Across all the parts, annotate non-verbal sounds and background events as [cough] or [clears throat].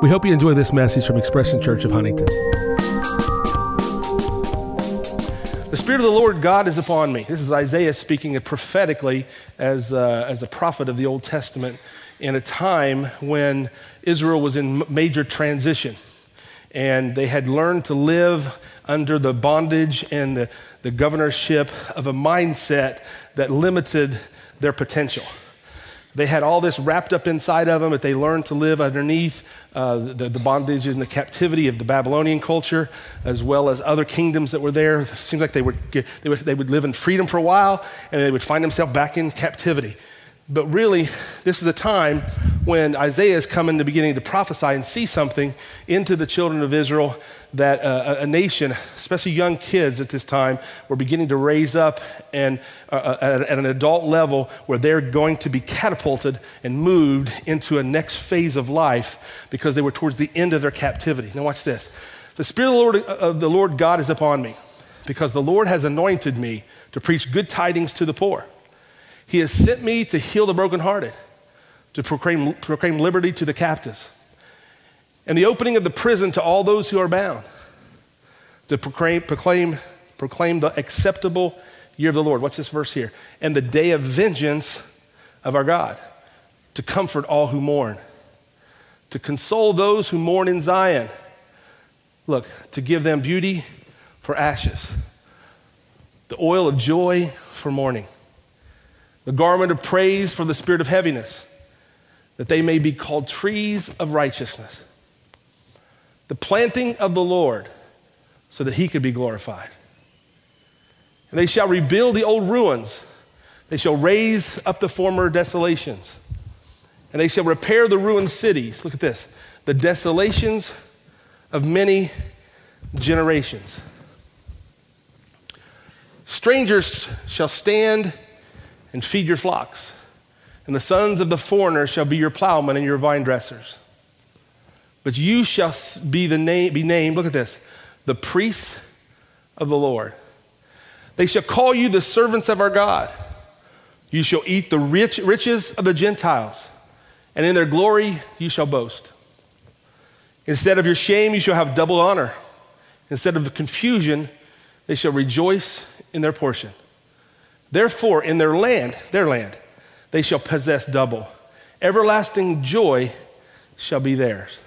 We hope you enjoy this message from Expression Church of Huntington. The Spirit of the Lord God is upon me. This is Isaiah speaking prophetically as, uh, as a prophet of the Old Testament in a time when Israel was in major transition and they had learned to live under the bondage and the, the governorship of a mindset that limited their potential. They had all this wrapped up inside of them, but they learned to live underneath uh, the, the bondage and the captivity of the Babylonian culture, as well as other kingdoms that were there. It seems like they would, they, would, they would live in freedom for a while, and they would find themselves back in captivity. But really, this is a time when Isaiah is coming to beginning to prophesy and see something into the children of Israel that uh, a nation, especially young kids at this time, were beginning to raise up and uh, uh, at, at an adult level where they're going to be catapulted and moved into a next phase of life because they were towards the end of their captivity. Now, watch this. The Spirit of the Lord, uh, of the Lord God is upon me because the Lord has anointed me to preach good tidings to the poor. He has sent me to heal the brokenhearted, to proclaim, proclaim liberty to the captives, and the opening of the prison to all those who are bound, to proclaim, proclaim, proclaim the acceptable year of the Lord. What's this verse here? And the day of vengeance of our God, to comfort all who mourn, to console those who mourn in Zion. Look, to give them beauty for ashes, the oil of joy for mourning the garment of praise for the spirit of heaviness, that they may be called trees of righteousness, the planting of the Lord, so that he could be glorified. And they shall rebuild the old ruins, they shall raise up the former desolations, and they shall repair the ruined cities. Look at this the desolations of many generations. Strangers shall stand and feed your flocks. And the sons of the foreigner shall be your plowmen and your vine dressers. But you shall be, the name, be named, look at this, the priests of the Lord. They shall call you the servants of our God. You shall eat the rich, riches of the Gentiles, and in their glory you shall boast. Instead of your shame, you shall have double honor. Instead of the confusion, they shall rejoice in their portion. Therefore, in their land, their land, they shall possess double. Everlasting joy shall be theirs.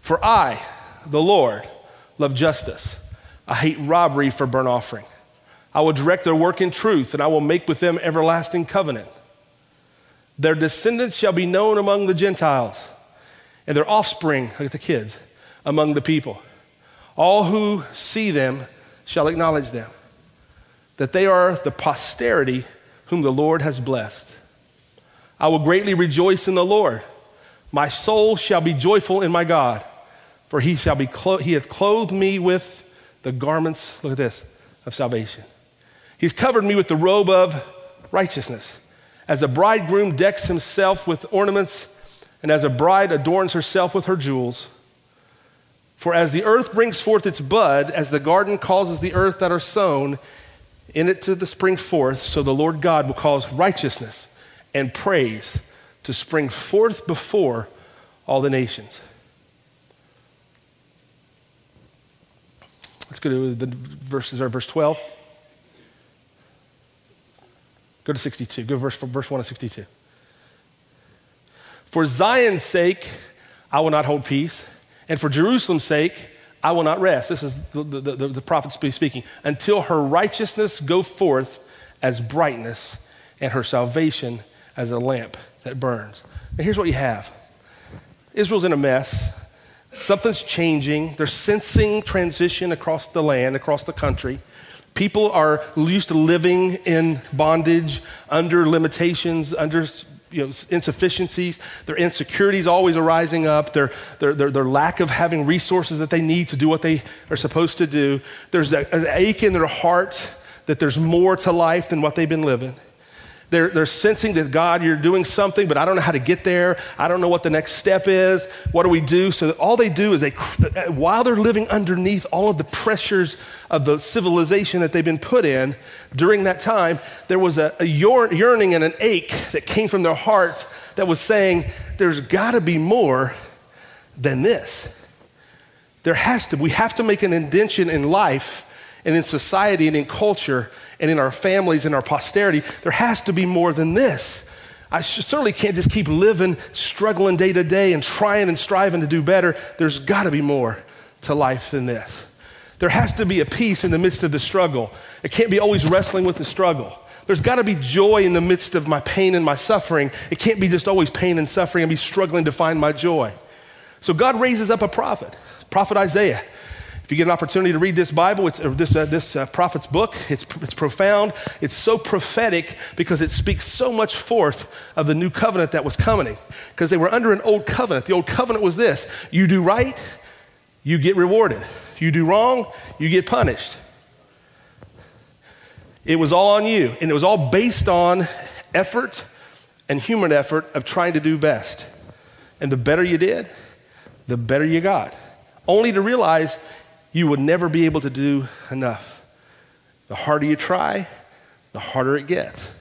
For I, the Lord, love justice. I hate robbery for burnt offering. I will direct their work in truth, and I will make with them everlasting covenant. Their descendants shall be known among the Gentiles, and their offspring, look at the kids, among the people. All who see them shall acknowledge them that they are the posterity whom the Lord has blessed. I will greatly rejoice in the Lord. My soul shall be joyful in my God, for he shall be clo- he hath clothed me with the garments, look at this, of salvation. He's covered me with the robe of righteousness. As a bridegroom decks himself with ornaments, and as a bride adorns herself with her jewels. For as the earth brings forth its bud, as the garden causes the earth that are sown, in it to the spring forth, so the Lord God will cause righteousness and praise to spring forth before all the nations. Let's go to the verses, or verse 12. Go to 62. Go to verse, verse 1 of 62. For Zion's sake, I will not hold peace, and for Jerusalem's sake, I will not rest. This is the, the, the, the prophet speaking. Until her righteousness go forth as brightness and her salvation as a lamp that burns. Now, here's what you have Israel's in a mess. Something's changing. They're sensing transition across the land, across the country. People are used to living in bondage, under limitations, under you know, insufficiencies, their insecurities always arising up, their, their, their, their, lack of having resources that they need to do what they are supposed to do. There's an ache in their heart that there's more to life than what they've been living. They're, they're sensing that God, you're doing something, but I don't know how to get there. I don't know what the next step is. What do we do? So all they do is they, while they're living underneath all of the pressures of the civilization that they've been put in during that time, there was a, a yearning and an ache that came from their heart that was saying, there's got to be more than this. There has to, we have to make an indention in life and in society and in culture and in our families and our posterity. There has to be more than this. I certainly can't just keep living, struggling day to day and trying and striving to do better. There's got to be more to life than this. There has to be a peace in the midst of the struggle. It can't be always wrestling with the struggle. There's got to be joy in the midst of my pain and my suffering. It can't be just always pain and suffering and be struggling to find my joy. So God raises up a prophet, Prophet Isaiah. If you get an opportunity to read this Bible, it's, this, uh, this uh, prophet's book, it's, it's profound. It's so prophetic because it speaks so much forth of the new covenant that was coming. Because they were under an old covenant. The old covenant was this you do right, you get rewarded. You do wrong, you get punished. It was all on you, and it was all based on effort and human effort of trying to do best. And the better you did, the better you got. Only to realize you would never be able to do enough. The harder you try, the harder it gets.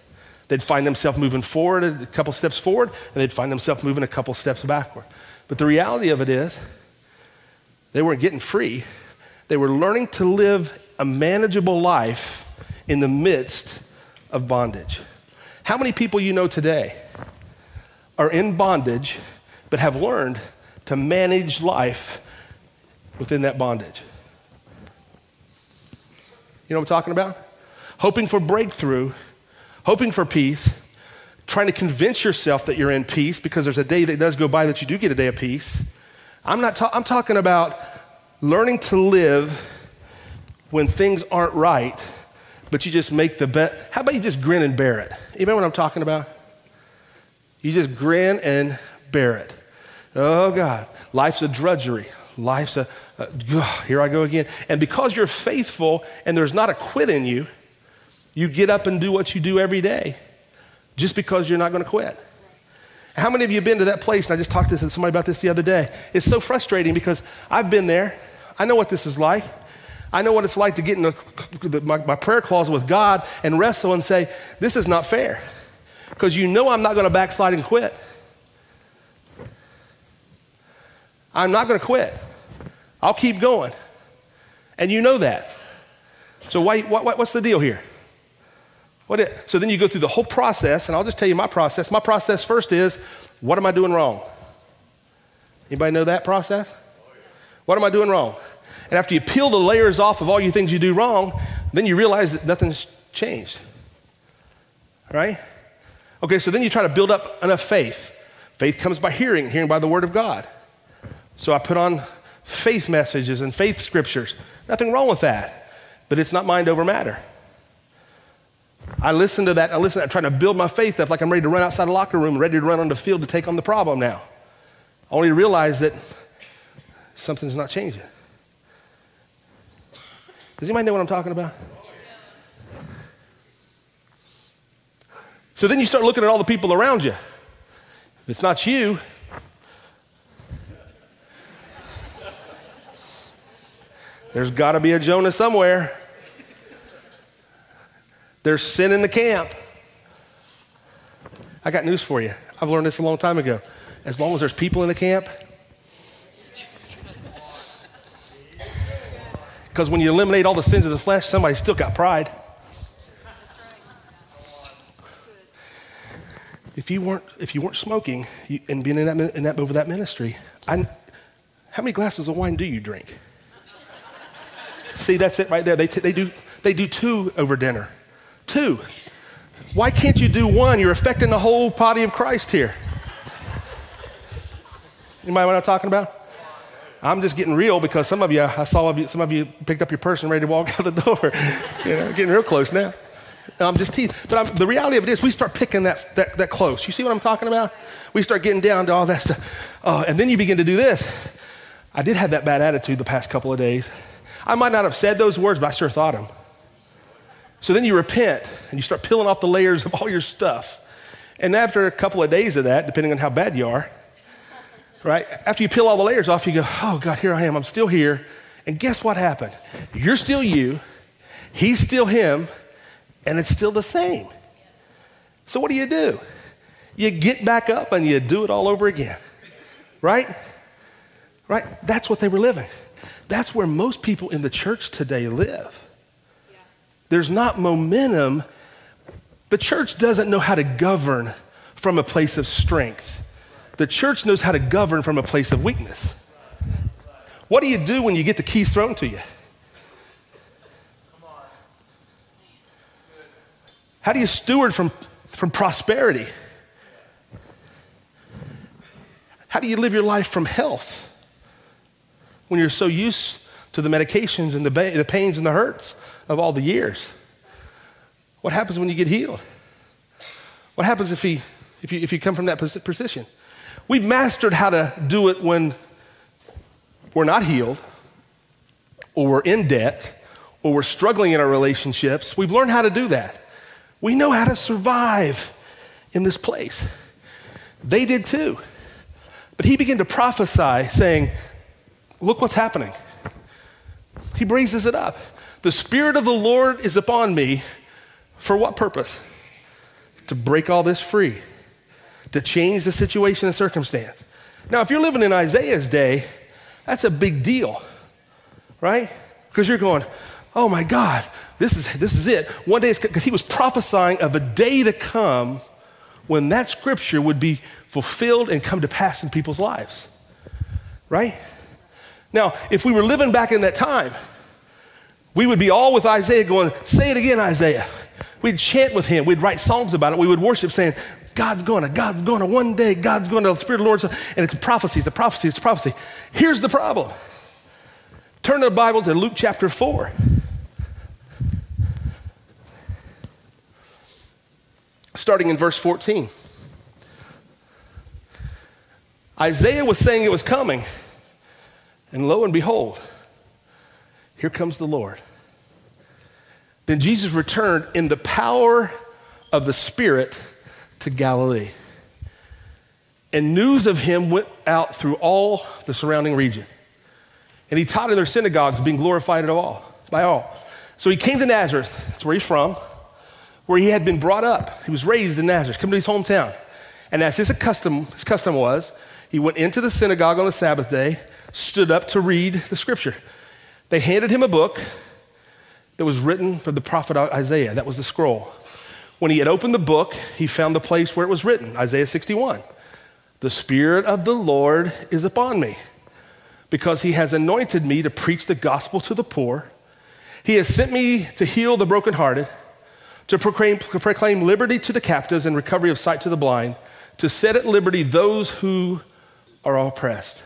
They'd find themselves moving forward a couple steps forward, and they'd find themselves moving a couple steps backward. But the reality of it is, they weren't getting free. They were learning to live a manageable life in the midst of bondage. How many people you know today are in bondage but have learned to manage life within that bondage? You know what I'm talking about? Hoping for breakthrough, hoping for peace, trying to convince yourself that you're in peace because there's a day that does go by that you do get a day of peace. I'm not ta- I'm talking about learning to live when things aren't right, but you just make the bet. How about you just grin and bear it? You know what I'm talking about? You just grin and bear it. Oh God, life's a drudgery. Life's a, Uh, a here I go again. And because you're faithful and there's not a quit in you, you get up and do what you do every day just because you're not going to quit. How many of you have been to that place? And I just talked to somebody about this the other day. It's so frustrating because I've been there. I know what this is like. I know what it's like to get in the, my, my prayer closet with God and wrestle and say, This is not fair. Because you know I'm not going to backslide and quit. I'm not going to quit. I'll keep going. And you know that. So, why, what, what's the deal here? What it, so then you go through the whole process, and I'll just tell you my process. My process first is, what am I doing wrong? Anybody know that process? What am I doing wrong? And after you peel the layers off of all you things you do wrong, then you realize that nothing's changed. Right? Okay, so then you try to build up enough faith. Faith comes by hearing, hearing by the word of God. So I put on faith messages and faith scriptures. Nothing wrong with that, but it's not mind over matter. I listen to that. I listen to that, trying to build my faith up like I'm ready to run outside the locker room, ready to run on the field to take on the problem now. Only to realize that something's not changing. Does anybody know what I'm talking about? So then you start looking at all the people around you. If it's not you, there's got to be a Jonah somewhere. There's sin in the camp. I got news for you. I've learned this a long time ago. As long as there's people in the camp, Because when you eliminate all the sins of the flesh, somebody still got pride. If you weren't, if you weren't smoking you, and being in that, in that, over that ministry, I, how many glasses of wine do you drink? See, that's it right there. They, t- they, do, they do two over dinner. Two. Why can't you do one? You're affecting the whole body of Christ here. Anybody know what I'm talking about? I'm just getting real because some of you, I saw you, some of you picked up your purse and ready to walk [laughs] out the door. you know, getting real close now. I'm just teasing. But I'm, the reality of it is, we start picking that, that, that, close. You see what I'm talking about? We start getting down to all that stuff. Uh, and then you begin to do this. I did have that bad attitude the past couple of days. I might not have said those words, but I sure thought them. So then you repent and you start peeling off the layers of all your stuff. And after a couple of days of that, depending on how bad you are, right? After you peel all the layers off, you go, oh God, here I am. I'm still here. And guess what happened? You're still you, he's still him, and it's still the same. So what do you do? You get back up and you do it all over again, right? Right? That's what they were living. That's where most people in the church today live. There's not momentum. The church doesn't know how to govern from a place of strength. The church knows how to govern from a place of weakness. What do you do when you get the keys thrown to you? How do you steward from, from prosperity? How do you live your life from health when you're so used to the medications and the, ba- the pains and the hurts of all the years? What happens when you get healed? What happens if, he, if, you, if you come from that position? We've mastered how to do it when we're not healed, or we're in debt, or we're struggling in our relationships. We've learned how to do that. We know how to survive in this place. They did too. But he began to prophesy, saying, Look what's happening. He raises it up. The Spirit of the Lord is upon me. For what purpose? To break all this free, to change the situation and circumstance. Now, if you're living in Isaiah's day, that's a big deal, right? Because you're going, oh my God, this is, this is it. One day, because he was prophesying of a day to come when that scripture would be fulfilled and come to pass in people's lives, right? Now, if we were living back in that time, we would be all with Isaiah going, Say it again, Isaiah. We'd chant with him. We'd write songs about it. We would worship saying, God's going to, God's going to, one day, God's going to, the Spirit of the Lord. And it's a prophecy, it's a prophecy, it's a prophecy. Here's the problem. Turn the Bible to Luke chapter 4. starting in verse 14. Isaiah was saying it was coming, and lo and behold, here comes the Lord. Then Jesus returned in the power of the Spirit to Galilee. And news of him went out through all the surrounding region. And he taught in their synagogues, being glorified of all, by all. So he came to Nazareth, that's where he's from where he had been brought up. He was raised in Nazareth, come to his hometown. And as his custom, his custom was, he went into the synagogue on the Sabbath day, stood up to read the scripture. They handed him a book that was written from the prophet Isaiah. That was the scroll. When he had opened the book, he found the place where it was written Isaiah 61. The Spirit of the Lord is upon me because he has anointed me to preach the gospel to the poor. He has sent me to heal the brokenhearted to proclaim, to proclaim liberty to the captives and recovery of sight to the blind, to set at liberty those who are oppressed,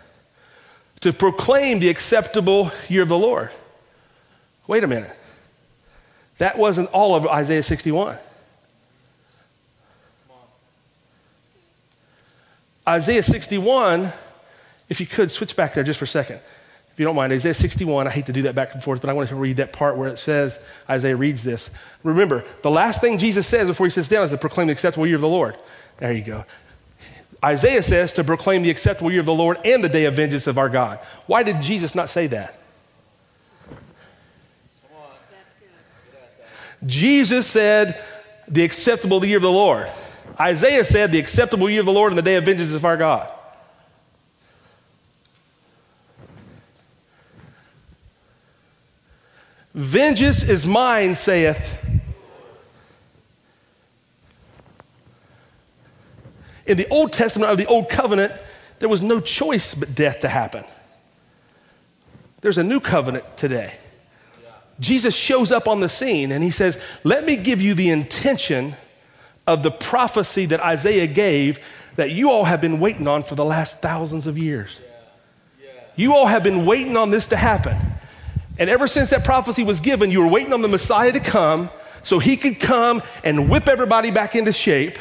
to proclaim the acceptable year of the Lord. Wait a minute. That wasn't all of Isaiah 61. Isaiah 61, if you could switch back there just for a second. If you don't mind, Isaiah 61, I hate to do that back and forth, but I want to read that part where it says, Isaiah reads this. Remember, the last thing Jesus says before he sits down is to proclaim the acceptable year of the Lord. There you go. Isaiah says to proclaim the acceptable year of the Lord and the day of vengeance of our God. Why did Jesus not say that? Jesus said the acceptable year of the Lord. Isaiah said the acceptable year of the Lord and the day of vengeance of our God. Vengeance is mine, saith. In the Old Testament of the Old Covenant, there was no choice but death to happen. There's a new covenant today. Jesus shows up on the scene and he says, Let me give you the intention of the prophecy that Isaiah gave that you all have been waiting on for the last thousands of years. You all have been waiting on this to happen. And ever since that prophecy was given, you were waiting on the Messiah to come so he could come and whip everybody back into shape,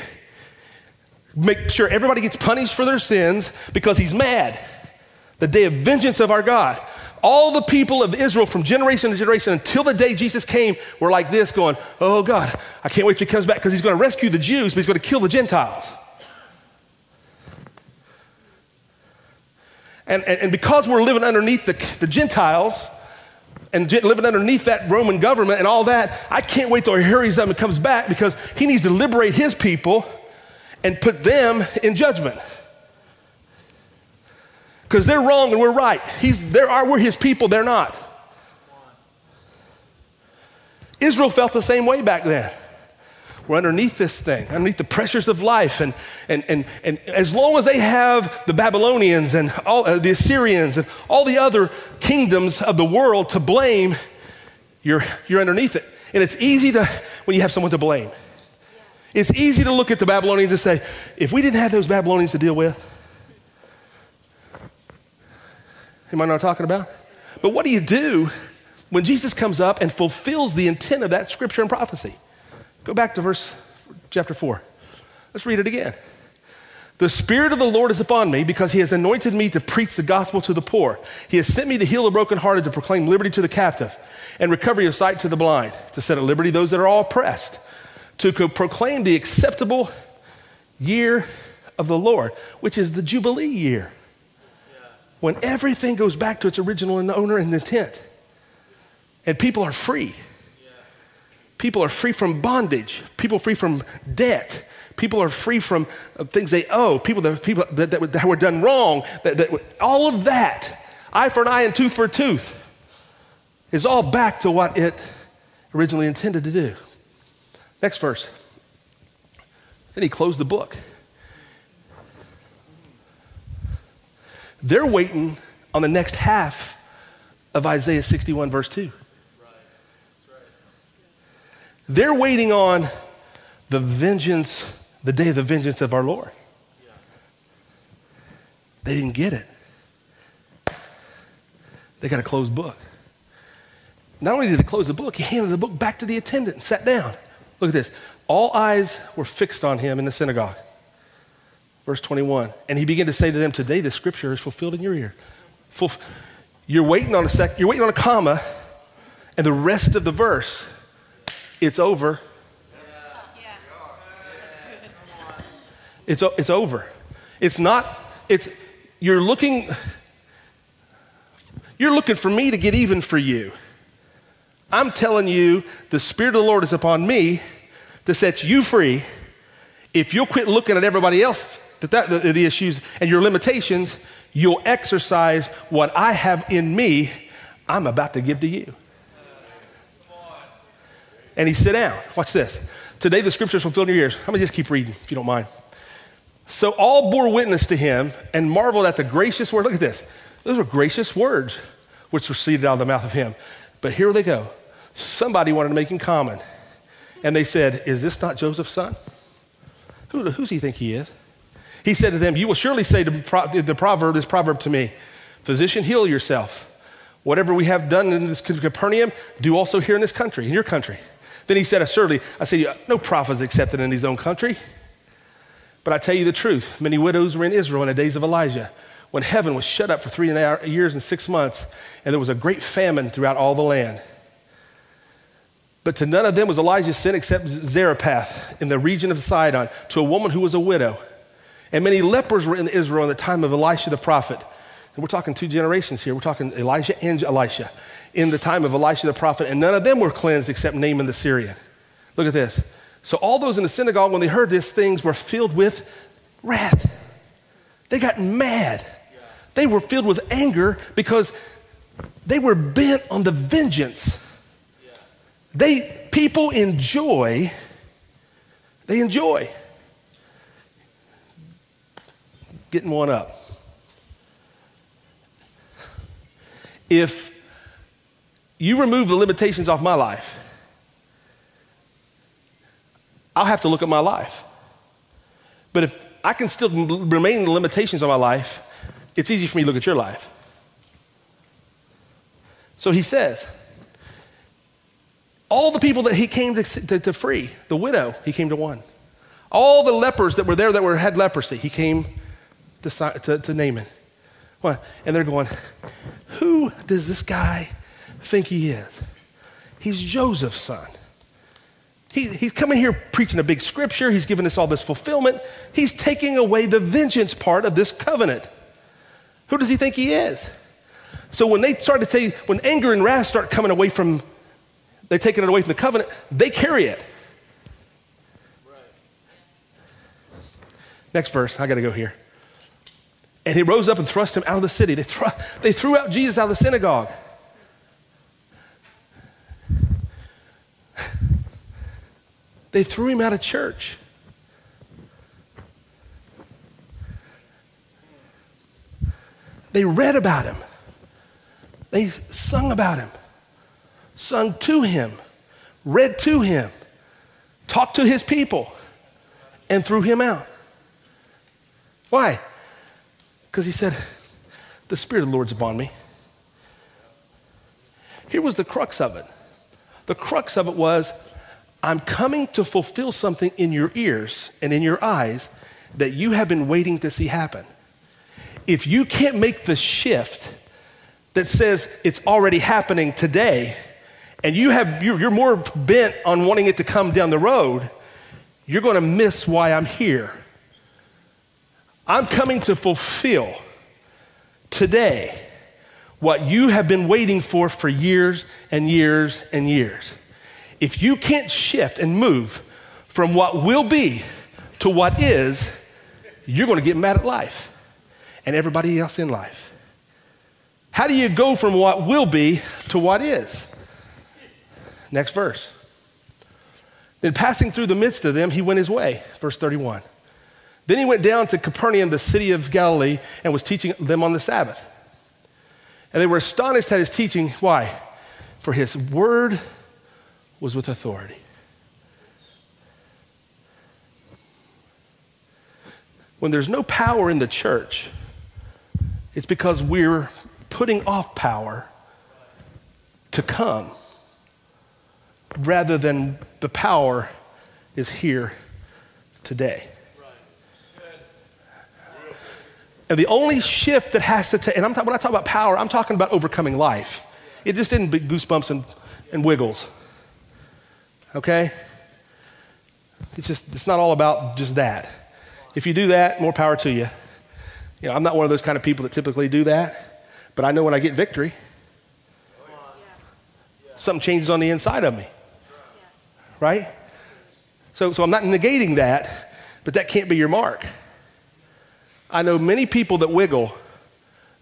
make sure everybody gets punished for their sins because he's mad. The day of vengeance of our God. All the people of Israel from generation to generation until the day Jesus came were like this, going, Oh God, I can't wait till he comes back because he's going to rescue the Jews, but he's going to kill the Gentiles. And, and, and because we're living underneath the, the Gentiles, and living underneath that Roman government and all that, I can't wait till he hurries up and comes back because he needs to liberate his people and put them in judgment. Because they're wrong and we're right. He's, there are, we're his people, they're not. Israel felt the same way back then. We're underneath this thing, underneath the pressures of life. And, and, and, and as long as they have the Babylonians and all, uh, the Assyrians and all the other kingdoms of the world to blame, you're, you're underneath it. And it's easy to, when you have someone to blame, it's easy to look at the Babylonians and say, if we didn't have those Babylonians to deal with, am I not talking about? But what do you do when Jesus comes up and fulfills the intent of that scripture and prophecy. Go back to verse chapter 4. Let's read it again. The Spirit of the Lord is upon me because He has anointed me to preach the gospel to the poor. He has sent me to heal the brokenhearted, to proclaim liberty to the captive, and recovery of sight to the blind, to set at liberty those that are all oppressed, to proclaim the acceptable year of the Lord, which is the Jubilee year, when everything goes back to its original owner and intent. And people are free. People are free from bondage. People free from debt. People are free from uh, things they owe. People that, people that, that, that were done wrong. That, that, all of that, eye for an eye and tooth for a tooth, is all back to what it originally intended to do. Next verse. Then he closed the book. They're waiting on the next half of Isaiah 61, verse 2. They're waiting on the vengeance, the day of the vengeance of our Lord. They didn't get it. They got a closed book. Not only did they close the book, he handed the book back to the attendant and sat down. Look at this. All eyes were fixed on him in the synagogue. Verse 21. And he began to say to them, Today the scripture is fulfilled in your ear. you're waiting on a sec, you're waiting on a comma, and the rest of the verse it's over. It's, it's over. It's not, it's, you're looking, you're looking for me to get even for you. I'm telling you, the Spirit of the Lord is upon me to set you free. If you'll quit looking at everybody else, that, that the, the issues and your limitations, you'll exercise what I have in me, I'm about to give to you and he sat down. Watch this. Today the scriptures fulfilled in your ears. Let me just keep reading, if you don't mind. So all bore witness to him and marveled at the gracious word. Look at this. Those are gracious words which proceeded out of the mouth of him. But here they go. Somebody wanted to make him common. And they said, Is this not Joseph's son? Who, who's he think he is? He said to them, You will surely say the proverb, this proverb to me, Physician, heal yourself. Whatever we have done in this Capernaum, do also here in this country, in your country. Then he said, Assuredly, I say, no prophet is accepted in his own country. But I tell you the truth, many widows were in Israel in the days of Elijah, when heaven was shut up for three years and six months, and there was a great famine throughout all the land. But to none of them was Elijah sent except Zarephath in the region of Sidon, to a woman who was a widow. And many lepers were in Israel in the time of Elisha the prophet. And we're talking two generations here. We're talking Elijah and Elisha in the time of Elisha the prophet, and none of them were cleansed except Naaman the Syrian. Look at this. So all those in the synagogue, when they heard these things, were filled with wrath. They got mad. They were filled with anger because they were bent on the vengeance. They people enjoy, they enjoy getting one up. If you remove the limitations off my life, I'll have to look at my life. But if I can still remain the limitations of my life, it's easy for me to look at your life. So he says, all the people that he came to, to, to, free, the widow, he came to one. All the lepers that were there that were, had leprosy, he came to, to, to Naaman. What? And they're going, who does this guy think he is? He's Joseph's son. He, he's coming here preaching a big scripture. He's giving us all this fulfillment. He's taking away the vengeance part of this covenant. Who does he think he is? So when they start to say, when anger and wrath start coming away from, they're taking it away from the covenant, they carry it. Next verse, I got to go here. And he rose up and thrust him out of the city. They, they threw out Jesus out of the synagogue. They threw him out of church. They read about him. They sung about him, sung to him, read to him, talked to his people, and threw him out. Why? Because he said, The Spirit of the Lord's upon me. Here was the crux of it. The crux of it was, I'm coming to fulfill something in your ears and in your eyes that you have been waiting to see happen. If you can't make the shift that says it's already happening today, and you have, you're more bent on wanting it to come down the road, you're going to miss why I'm here. I'm coming to fulfill today what you have been waiting for for years and years and years. If you can't shift and move from what will be to what is, you're going to get mad at life and everybody else in life. How do you go from what will be to what is? Next verse. Then passing through the midst of them, he went his way. Verse 31. Then he went down to Capernaum, the city of Galilee, and was teaching them on the Sabbath. And they were astonished at his teaching. Why? For his word was with authority. When there's no power in the church, it's because we're putting off power to come rather than the power is here today. And the only shift that has to take, and I'm when I talk about power, I'm talking about overcoming life. It just didn't be goosebumps and, and wiggles. Okay? It's just, it's not all about just that. If you do that, more power to you. You know, I'm not one of those kind of people that typically do that, but I know when I get victory, something changes on the inside of me. Right? So, so I'm not negating that, but that can't be your mark. I know many people that wiggle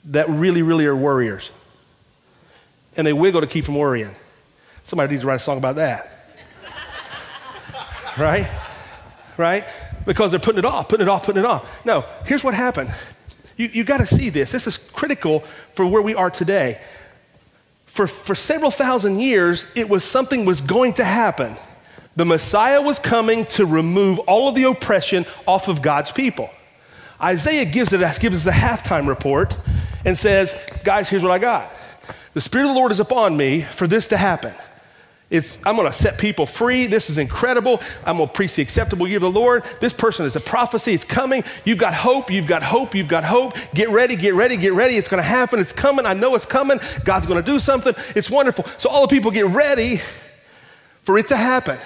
that really, really are worriers. And they wiggle to keep from worrying. Somebody needs to write a song about that. [laughs] right? Right? Because they're putting it off, putting it off, putting it off. No, here's what happened. You, you got to see this. This is critical for where we are today. For, for several thousand years, it was something was going to happen. The Messiah was coming to remove all of the oppression off of God's people. Isaiah gives, it, gives us a halftime report and says, Guys, here's what I got. The Spirit of the Lord is upon me for this to happen. It's, I'm going to set people free. This is incredible. I'm going to preach the acceptable year of the Lord. This person is a prophecy. It's coming. You've got hope. You've got hope. You've got hope. Get ready, get ready, get ready. It's going to happen. It's coming. I know it's coming. God's going to do something. It's wonderful. So all the people get ready for it to happen.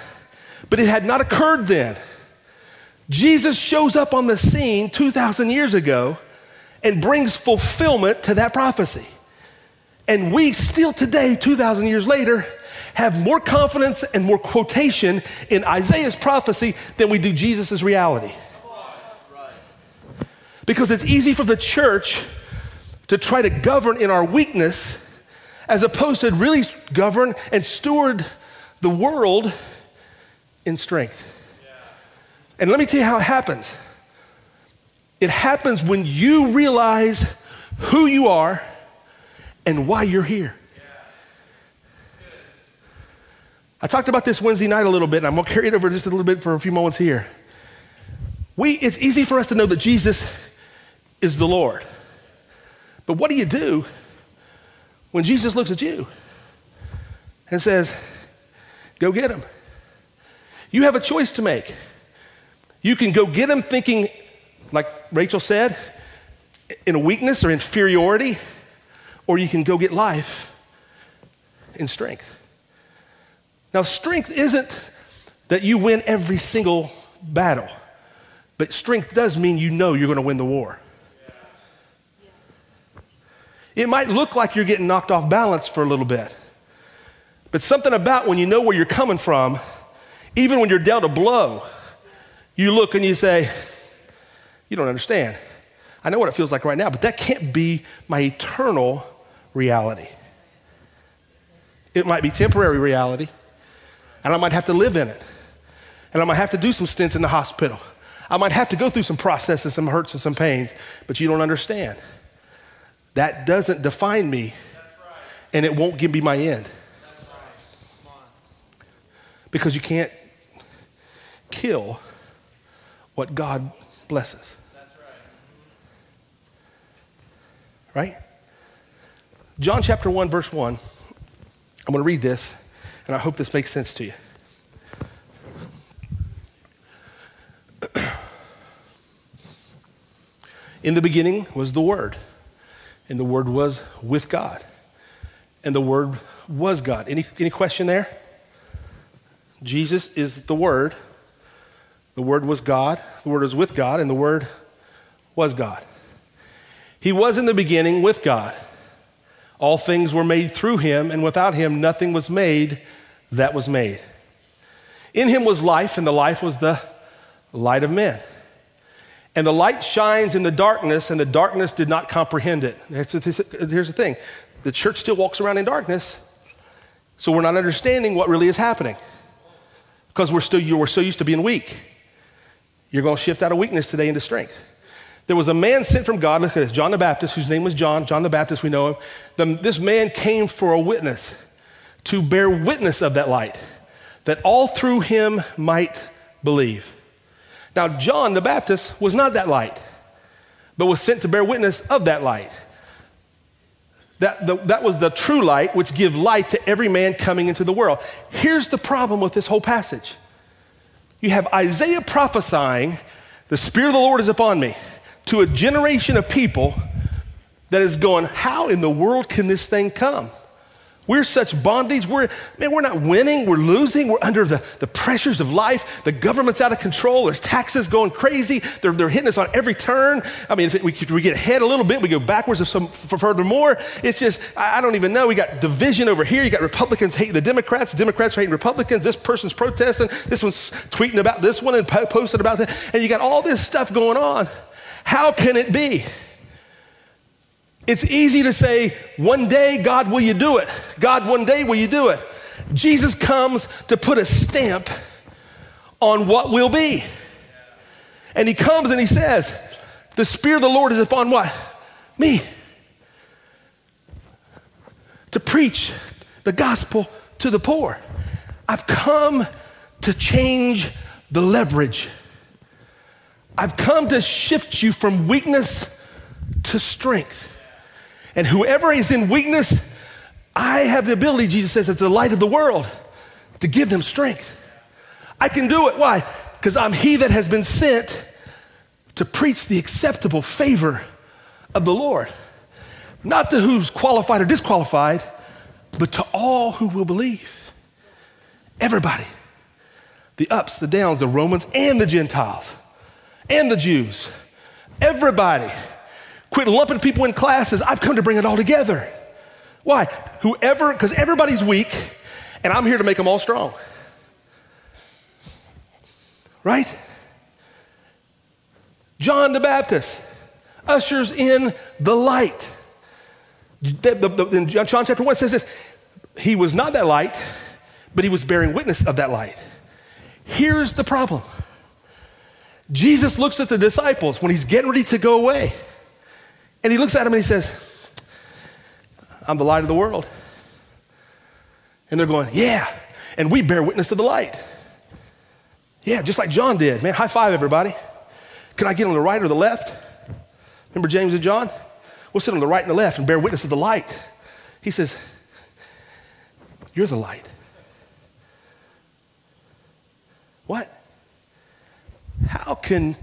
But it had not occurred then. Jesus shows up on the scene 2,000 years ago and brings fulfillment to that prophecy. And we still today, 2,000 years later, have more confidence and more quotation in Isaiah's prophecy than we do Jesus' reality. Because it's easy for the church to try to govern in our weakness as opposed to really govern and steward the world in strength. And let me tell you how it happens it happens when you realize who you are and why you're here. I talked about this Wednesday night a little bit, and I'm going to carry it over just a little bit for a few moments here. We, it's easy for us to know that Jesus is the Lord. But what do you do when Jesus looks at you and says, Go get him? You have a choice to make. You can go get him thinking, like Rachel said, in weakness or inferiority, or you can go get life in strength. Now, strength isn't that you win every single battle, but strength does mean you know you're going to win the war. It might look like you're getting knocked off balance for a little bit, but something about when you know where you're coming from, even when you're dealt a blow, you look and you say, You don't understand. I know what it feels like right now, but that can't be my eternal reality. It might be temporary reality, and I might have to live in it. And I might have to do some stints in the hospital. I might have to go through some processes, some hurts, and some pains, but you don't understand. That doesn't define me, and it won't give me my end. Because you can't kill what God blesses. Right? John chapter 1, verse 1. I'm going to read this, and I hope this makes sense to you. [clears throat] In the beginning was the Word, and the Word was with God, and the Word was God. Any, any question there? Jesus is the Word. The Word was God, the Word was with God, and the Word was God. He was in the beginning with God. All things were made through him, and without him, nothing was made that was made. In him was life, and the life was the light of men. And the light shines in the darkness, and the darkness did not comprehend it. Here's the thing the church still walks around in darkness, so we're not understanding what really is happening because we're, still, we're so used to being weak. You're going to shift out of weakness today into strength. There was a man sent from God, look at this, John the Baptist, whose name was John. John the Baptist, we know him. The, this man came for a witness, to bear witness of that light, that all through him might believe. Now, John the Baptist was not that light, but was sent to bear witness of that light. That, the, that was the true light which give light to every man coming into the world. Here's the problem with this whole passage. You have Isaiah prophesying, the Spirit of the Lord is upon me to a generation of people that is going, How in the world can this thing come? We're such bondage. We're, man, we're not winning. We're losing. We're under the, the pressures of life. The government's out of control. There's taxes going crazy. They're, they're hitting us on every turn. I mean, if we, we get ahead a little bit, we go backwards of some furthermore. It's just, I, I don't even know. We got division over here. You got Republicans hating the Democrats, Democrats hating Republicans. This person's protesting. This one's tweeting about this one and posting about that. And you got all this stuff going on. How can it be? It's easy to say, one day, God, will you do it? God, one day, will you do it? Jesus comes to put a stamp on what will be. And he comes and he says, The Spirit of the Lord is upon what? Me. To preach the gospel to the poor. I've come to change the leverage. I've come to shift you from weakness to strength. And whoever is in weakness, I have the ability, Jesus says, as the light of the world, to give them strength. I can do it. Why? Because I'm he that has been sent to preach the acceptable favor of the Lord. Not to who's qualified or disqualified, but to all who will believe. Everybody. The ups, the downs, the Romans, and the Gentiles and the Jews. Everybody. Quit lumping people in classes. I've come to bring it all together. Why? Whoever, because everybody's weak, and I'm here to make them all strong. Right? John the Baptist ushers in the light. In John chapter 1 says this He was not that light, but he was bearing witness of that light. Here's the problem Jesus looks at the disciples when he's getting ready to go away. And he looks at him and he says, I'm the light of the world. And they're going, Yeah. And we bear witness to the light. Yeah, just like John did. Man, high five, everybody. Can I get on the right or the left? Remember James and John? We'll sit on the right and the left and bear witness to the light. He says, You're the light. What? How can,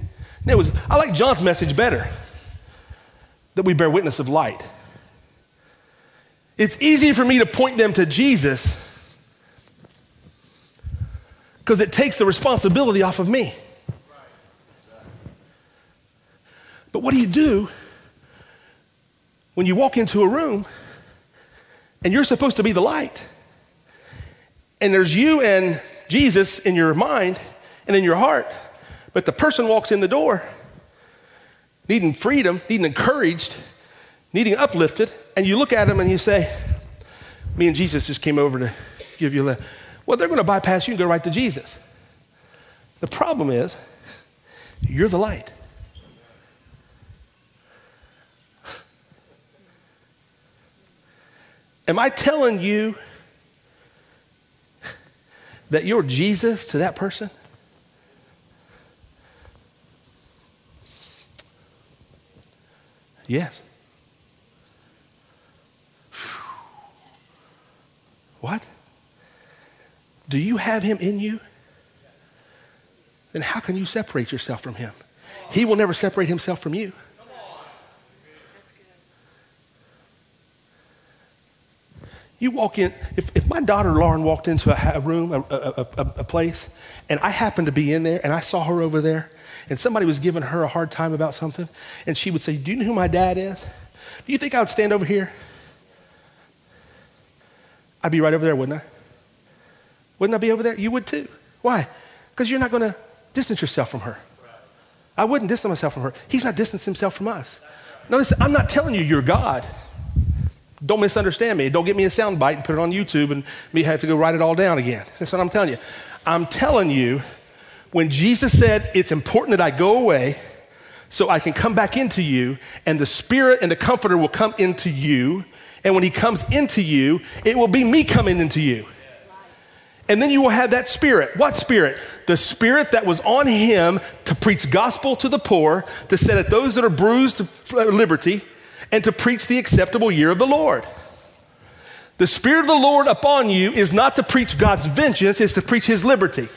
it was, I like John's message better that we bear witness of light. It's easy for me to point them to Jesus because it takes the responsibility off of me. But what do you do when you walk into a room and you're supposed to be the light? And there's you and Jesus in your mind and in your heart, but the person walks in the door needing freedom, needing encouraged, needing uplifted, and you look at them and you say, Me and Jesus just came over to give you a lift. Well, they're going to bypass you and go right to Jesus. The problem is, you're the light. Am I telling you that you're Jesus to that person? Yes. What? Do you have him in you? Then how can you separate yourself from him? He will never separate himself from you. You walk in, if, if my daughter Lauren walked into a, room, a, a, a, a place, and I happened to be in there and I saw her over there, and somebody was giving her a hard time about something, and she would say, Do you know who my dad is? Do you think I would stand over here? I'd be right over there, wouldn't I? Wouldn't I be over there? You would too. Why? Because you're not going to distance yourself from her. I wouldn't distance myself from her. He's not distancing himself from us. Notice, I'm not telling you you're God. Don't misunderstand me. Don't get me a sound bite and put it on YouTube and me have to go write it all down again. That's what I'm telling you. I'm telling you, when Jesus said, It's important that I go away so I can come back into you, and the Spirit and the Comforter will come into you, and when He comes into you, it will be me coming into you. And then you will have that spirit. What spirit? The spirit that was on him to preach gospel to the poor, to set at those that are bruised liberty, and to preach the acceptable year of the Lord. The Spirit of the Lord upon you is not to preach God's vengeance, it's to preach His liberty.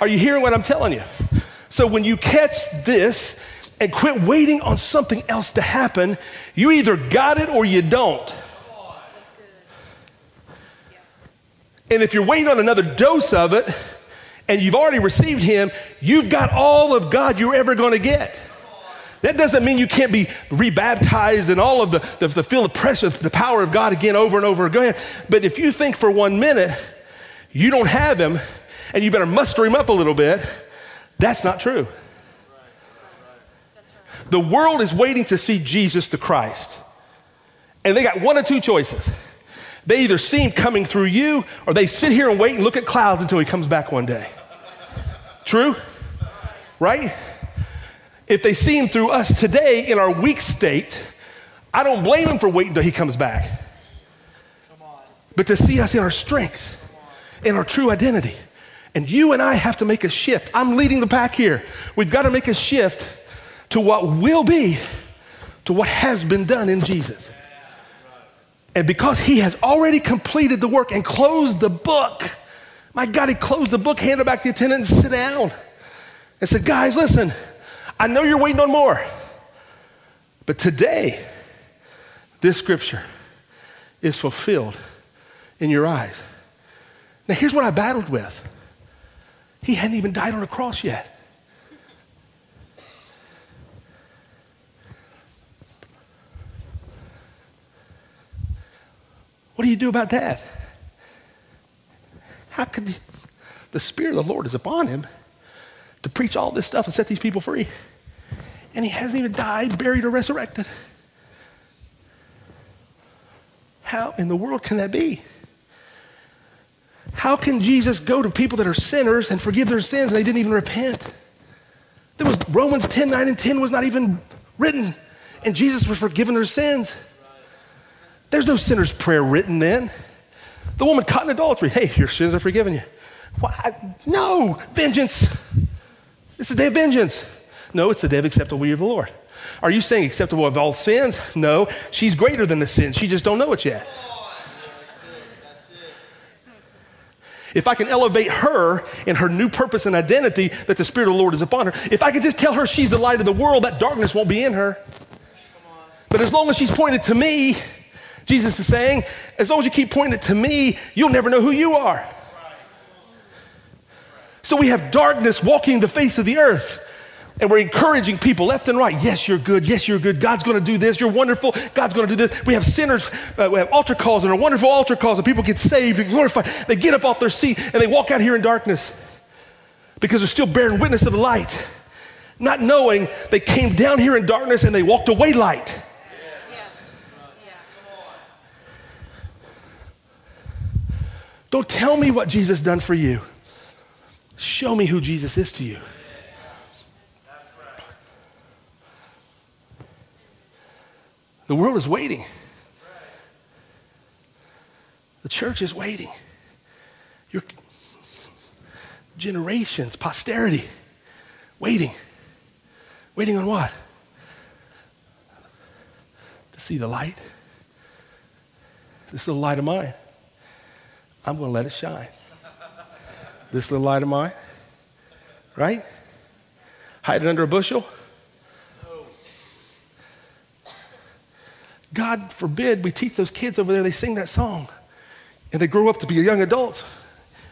Are you hearing what I'm telling you? So when you catch this and quit waiting on something else to happen, you either got it or you don't. And if you're waiting on another dose of it and you've already received Him, you've got all of God you're ever going to get. That doesn't mean you can't be rebaptized and all of the, the, the feel the pressure, the power of God again over and over again. But if you think for one minute you don't have him and you better muster him up a little bit, that's not true. The world is waiting to see Jesus the Christ. And they got one or two choices. They either see him coming through you or they sit here and wait and look at clouds until he comes back one day. True? Right? If they see him through us today in our weak state, I don't blame him for waiting until he comes back. But to see us in our strength, in our true identity. And you and I have to make a shift. I'm leading the pack here. We've got to make a shift to what will be, to what has been done in Jesus. And because he has already completed the work and closed the book, my God, he closed the book, handed back the attendant, and sit down. And said, Guys, listen, I know you're waiting on more. But today, this scripture is fulfilled in your eyes. Now, here's what I battled with He hadn't even died on a cross yet. What do you do about that? How could the, the Spirit of the Lord is upon him? to preach all this stuff and set these people free. And he hasn't even died, buried, or resurrected. How in the world can that be? How can Jesus go to people that are sinners and forgive their sins and they didn't even repent? There was Romans 10, 9, and 10 was not even written, and Jesus was forgiving their sins. There's no sinner's prayer written then. The woman caught in adultery, hey, your sins are forgiven you. Why? No, vengeance. It's the day of vengeance. No, it's the day of acceptable year of the Lord. Are you saying acceptable of all sins? No, she's greater than the sin. She just don't know it yet. If I can elevate her in her new purpose and identity that the Spirit of the Lord is upon her, if I can just tell her she's the light of the world, that darkness won't be in her. But as long as she's pointed to me, Jesus is saying, as long as you keep pointing it to me, you'll never know who you are. So we have darkness walking the face of the earth. And we're encouraging people left and right. Yes, you're good. Yes, you're good. God's going to do this. You're wonderful. God's going to do this. We have sinners. Uh, we have altar calls and a wonderful altar calls, and people get saved and glorified. They get up off their seat and they walk out here in darkness because they're still bearing witness of the light, not knowing they came down here in darkness and they walked away light. Don't tell me what Jesus done for you. Show me who Jesus is to you. The world is waiting. The church is waiting. Your generations, posterity, waiting. Waiting on what? To see the light. This little light of mine. I'm going to let it shine. This little light of mine, right? Hide it under a bushel. God forbid we teach those kids over there, they sing that song and they grow up to be young adults.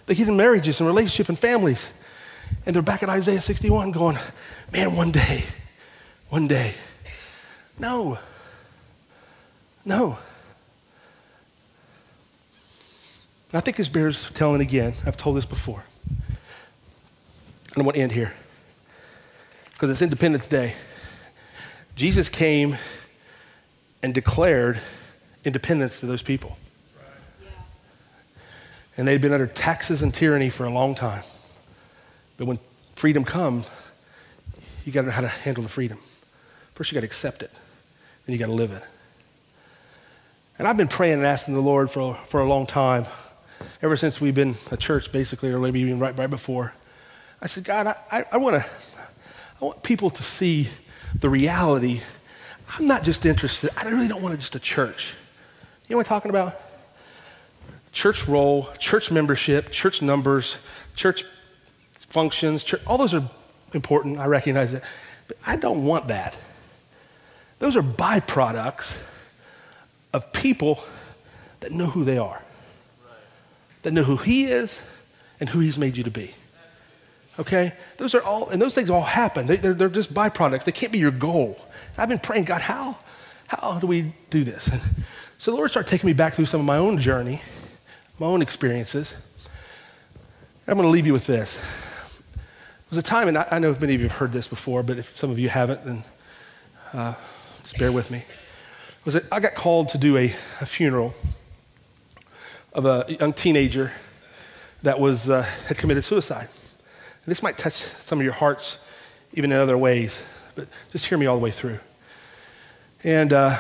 They get in marriages and relationships and families. And they're back at Isaiah 61 going, man, one day, one day. No. No. I think this bears telling again. I've told this before. And I want to end here because it's Independence Day. Jesus came and declared independence to those people. And they'd been under taxes and tyranny for a long time. But when freedom comes, you got to know how to handle the freedom. First, you got to accept it, then you got to live it. And I've been praying and asking the Lord for, for a long time, ever since we've been a church, basically, or maybe even right, right before. I said, God, I, I, I want to, I want people to see the reality. I'm not just interested, I really don't want just a church. You know what I'm talking about? Church roll, church membership, church numbers, church functions, church, all those are important. I recognize that. But I don't want that. Those are byproducts of people that know who they are, that know who He is and who He's made you to be. Okay? Those are all, and those things all happen. They, are they're just byproducts. They can't be your goal. I've been praying, God, how, how do we do this? And [laughs] so the Lord started taking me back through some of my own journey, my own experiences. I'm going to leave you with this. There was a time, and I, I know many of you have heard this before, but if some of you haven't, then uh, just bear with me. Was it, I got called to do a, a funeral of a young teenager that was, uh, had committed suicide. And this might touch some of your hearts even in other ways, but just hear me all the way through. And uh,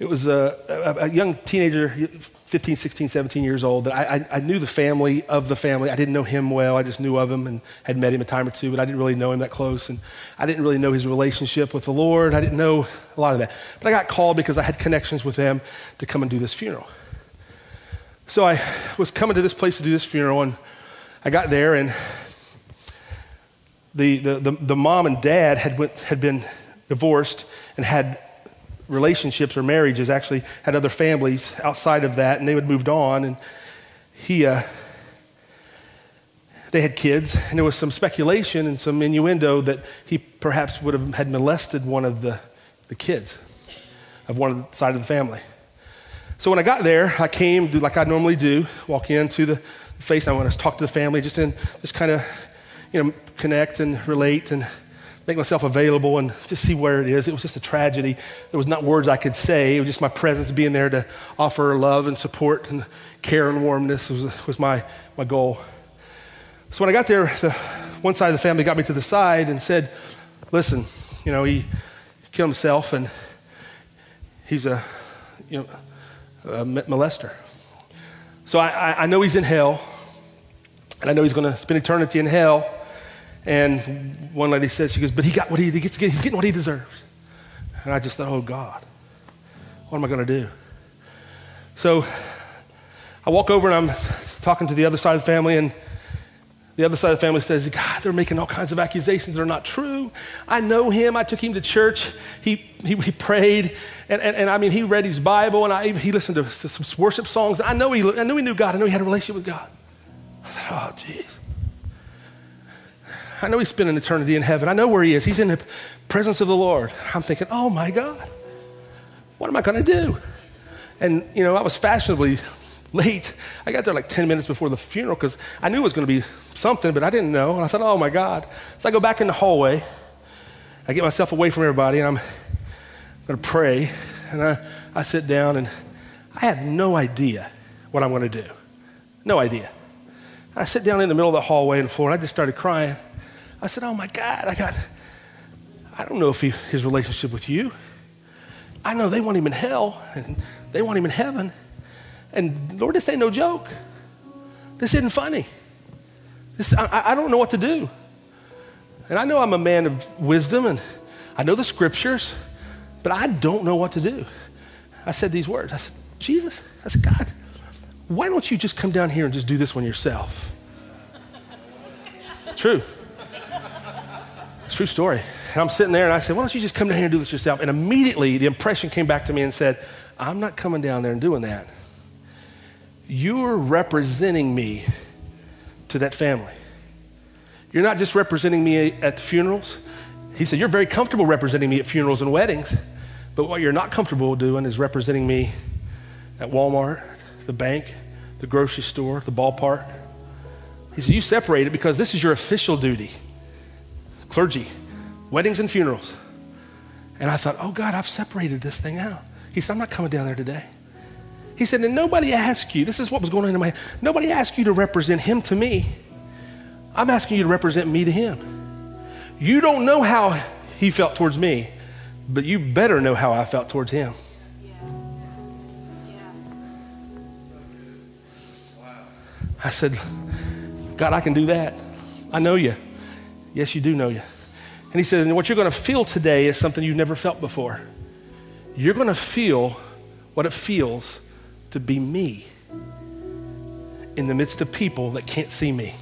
it was a, a, young teenager, 15, 16, 17 years old, that I, I, I, knew the family of the family. I didn't know him well. I just knew of him and had met him a time or two, but I didn't really know him that close. And I didn't really know his relationship with the Lord. I didn't know a lot of that. But I got called because I had connections with them to come and do this funeral. So I was coming to this place to do this funeral, and I got there and the, the, the, the, mom and dad had, went, had been divorced and had relationships or marriages, actually had other families outside of that, and they had moved on. And he, uh, they had kids, and there was some speculation and some innuendo that he perhaps would have had molested one of the, the kids of one of the side of the family. So when I got there, I came, like I normally do, walk into the, face. I want to talk to the family, just in, just kind of, you know, connect and relate and make myself available and just see where it is. It was just a tragedy. There was not words I could say. It was just my presence being there to offer love and support and care and warmness was, was my, my goal. So when I got there, the, one side of the family got me to the side and said, listen, you know, he killed himself and he's a, you know, a molester. So I, I, know he's in hell, and I know he's going to spend eternity in hell. And one lady said, she goes, but he got what he, he gets, he's getting what he deserves. And I just thought, oh God, what am I going to do? So I walk over and I'm talking to the other side of the family, and the other side of the family says, God, they're making all kinds of accusations that are not true. I know him. I took him to church. He, he, he prayed. And, and, and, I mean, he read his Bible and I, he listened to some worship songs. I know, he, I know he knew God. I know he had a relationship with God. I thought, oh, jeez. I know he's an eternity in heaven. I know where he is. He's in the presence of the Lord. I'm thinking, oh my God, what am I going to do? And, you know, I was fashionably late. I got there like 10 minutes before the funeral because I knew it was going to be something, but I didn't know. And I thought, oh my God. So I go back in the hallway. I get myself away from everybody and I'm going to pray. And I, I sit down and I have no idea what I'm going to do. No idea. I sit down in the middle of the hallway and the floor and I just started crying. I said, oh my God, I got, I don't know if he, his relationship with you. I know they want him in hell and they want him in heaven. And Lord, this ain't no joke. This isn't funny. This, I, I don't know what to do. And I know I'm a man of wisdom and I know the scriptures, but I don't know what to do. I said these words. I said, Jesus, I said, God, why don't you just come down here and just do this one yourself? True. True story. And I'm sitting there and I said, why don't you just come down here and do this yourself? And immediately the impression came back to me and said, I'm not coming down there and doing that. You're representing me to that family. You're not just representing me at the funerals. He said, You're very comfortable representing me at funerals and weddings, but what you're not comfortable doing is representing me at Walmart, the bank, the grocery store, the ballpark. He said, You separate it because this is your official duty clergy, weddings and funerals. And I thought, Oh God, I've separated this thing out. He said, I'm not coming down there today. He said, and nobody asked you, this is what was going on in my head. Nobody asked you to represent him to me. I'm asking you to represent me to him. You don't know how he felt towards me, but you better know how I felt towards him. I said, God, I can do that. I know you. Yes, you do know you. And he said, and what you're going to feel today is something you've never felt before. You're going to feel what it feels to be me in the midst of people that can't see me.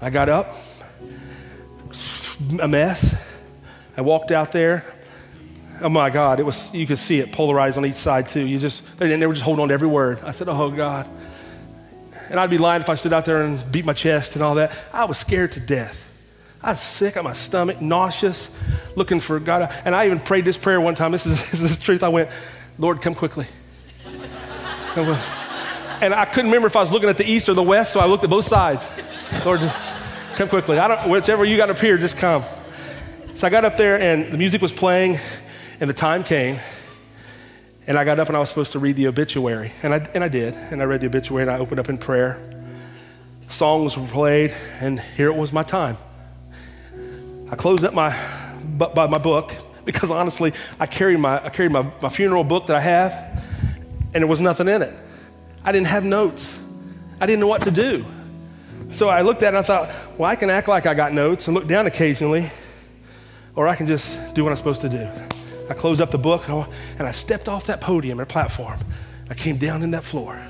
I got up, a mess. I walked out there. Oh my God, it was, you could see it polarized on each side too. You just, they, they were just holding on to every word. I said, oh God. And I'd be lying if I stood out there and beat my chest and all that. I was scared to death. I was sick on my stomach, nauseous, looking for God. And I even prayed this prayer one time. This is, [laughs] this is the truth. I went, Lord, come quickly. And I couldn't remember if I was looking at the east or the west, so I looked at both sides. Lord, come quickly. I don't, whichever you got up here, just come. So I got up there, and the music was playing, and the time came. And I got up and I was supposed to read the obituary. And I, and I did. And I read the obituary and I opened up in prayer. Songs were played, and here it was my time. I closed up my, by my book because honestly, I carried, my, I carried my, my funeral book that I have, and there was nothing in it. I didn't have notes. I didn't know what to do. So I looked at it and I thought, well, I can act like I got notes and look down occasionally, or I can just do what I'm supposed to do. I closed up the book and I stepped off that podium or platform. I came down in that floor.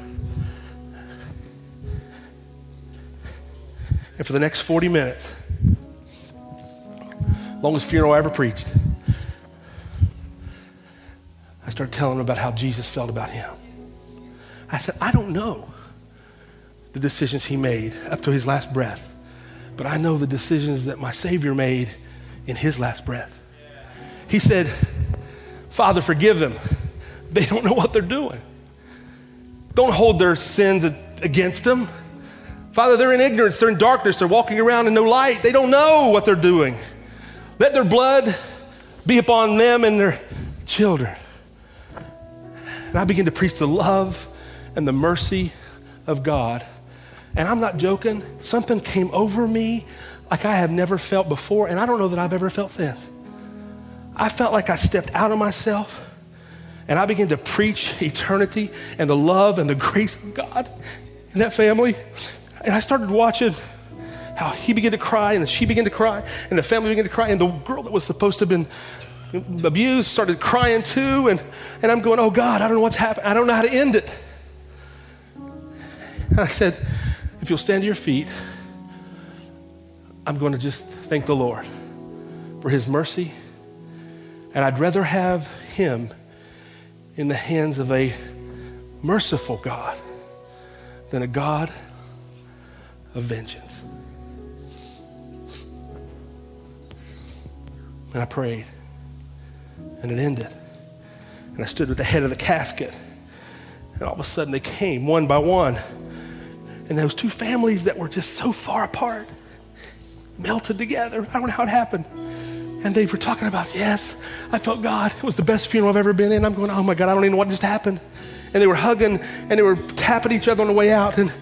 And for the next 40 minutes, longest funeral I ever preached, I started telling him about how Jesus felt about him. I said, I don't know the decisions he made up to his last breath, but I know the decisions that my Savior made in his last breath. He said, Father, forgive them. They don't know what they're doing. Don't hold their sins against them. Father, they're in ignorance, they're in darkness, they're walking around in no light. They don't know what they're doing. Let their blood be upon them and their children. And I begin to preach the love and the mercy of God. And I'm not joking, something came over me like I have never felt before, and I don't know that I've ever felt since. I felt like I stepped out of myself and I began to preach eternity and the love and the grace of God in that family. And I started watching how he began to cry and she began to cry and the family began to cry and the girl that was supposed to have been abused, started crying too. And, and I'm going, oh God, I don't know what's happening. I don't know how to end it. And I said, if you'll stand to your feet, I'm going to just thank the Lord for his mercy. And I'd rather have him in the hands of a merciful God than a God of vengeance. And I prayed. And it ended. And I stood at the head of the casket. And all of a sudden they came one by one. And those two families that were just so far apart melted together. I don't know how it happened. And they were talking about, yes, I felt God. It was the best funeral I've ever been in. I'm going, oh my God, I don't even know what just happened. And they were hugging and they were tapping each other on the way out. And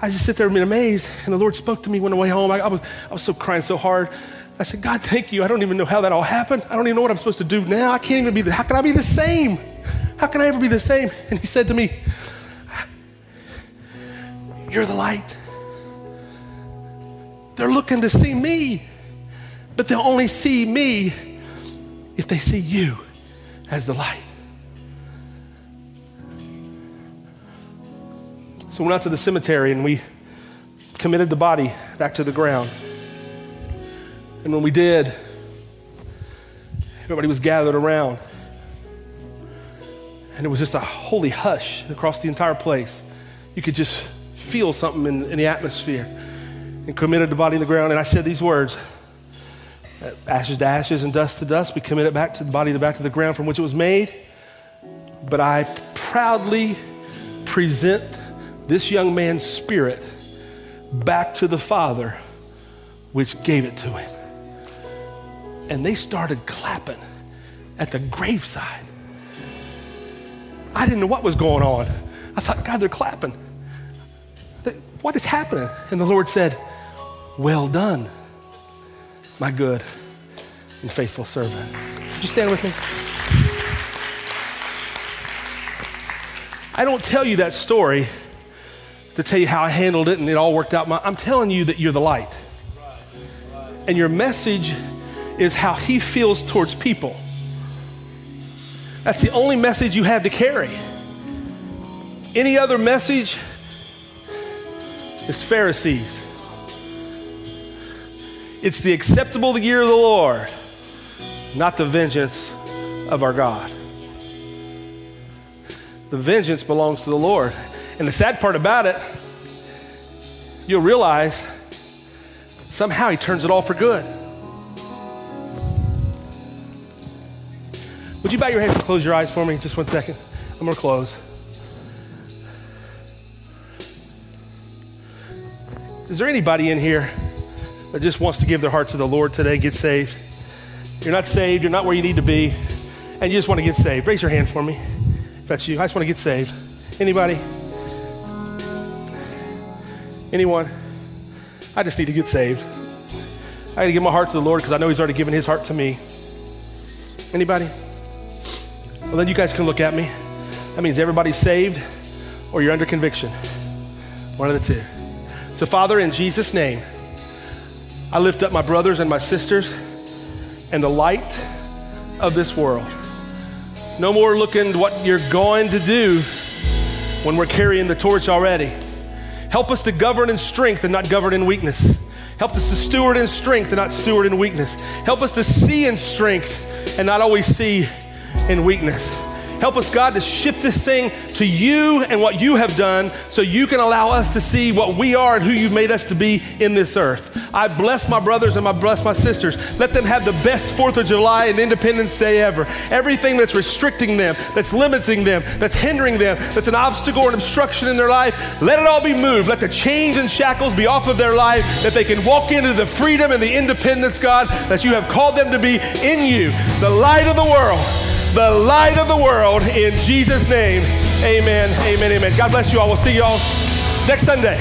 I just sit there and be amazed. And the Lord spoke to me on the way home. I, I, was, I was so crying so hard. I said, God, thank you. I don't even know how that all happened. I don't even know what I'm supposed to do now. I can't even be the, how can I be the same? How can I ever be the same? And he said to me, You're the light. They're looking to see me, but they'll only see me if they see you as the light. So we went out to the cemetery and we committed the body back to the ground. And when we did, everybody was gathered around. And it was just a holy hush across the entire place. You could just feel something in, in the atmosphere. And committed the body in the ground. And I said these words ashes to ashes and dust to dust. We commit it back to the body back to the ground from which it was made. But I proudly present this young man's spirit back to the Father, which gave it to him. And they started clapping at the graveside. I didn't know what was going on. I thought, God, they're clapping. What is happening? And the Lord said, Well done, my good and faithful servant. Would you stand with me? I don't tell you that story to tell you how I handled it and it all worked out. I'm telling you that you're the light. And your message is how he feels towards people. That's the only message you have to carry. Any other message is Pharisees. It's the acceptable year of the Lord, not the vengeance of our God. The vengeance belongs to the Lord. And the sad part about it, you'll realize somehow He turns it all for good. Would you bow your heads and close your eyes for me just one second? I'm going to close. Is there anybody in here that just wants to give their heart to the Lord today, get saved? You're not saved, you're not where you need to be, and you just want to get saved. Raise your hand for me if that's you. I just want to get saved. Anybody? Anyone? I just need to get saved. I got to give my heart to the Lord because I know He's already given His heart to me. Anybody? Well, then you guys can look at me. That means everybody's saved or you're under conviction. One of the two. So, Father, in Jesus' name, I lift up my brothers and my sisters and the light of this world. No more looking to what you're going to do when we're carrying the torch already. Help us to govern in strength and not govern in weakness. Help us to steward in strength and not steward in weakness. Help us to see in strength and not always see in weakness. Help us, God, to shift this thing to you and what you have done so you can allow us to see what we are and who you've made us to be in this earth. I bless my brothers and I bless my sisters. Let them have the best 4th of July and Independence Day ever. Everything that's restricting them, that's limiting them, that's hindering them, that's an obstacle or an obstruction in their life, let it all be moved. Let the chains and shackles be off of their life, that they can walk into the freedom and the independence, God, that you have called them to be in you, the light of the world the light of the world in Jesus' name. Amen. Amen. Amen. God bless you all. We'll see you all next Sunday.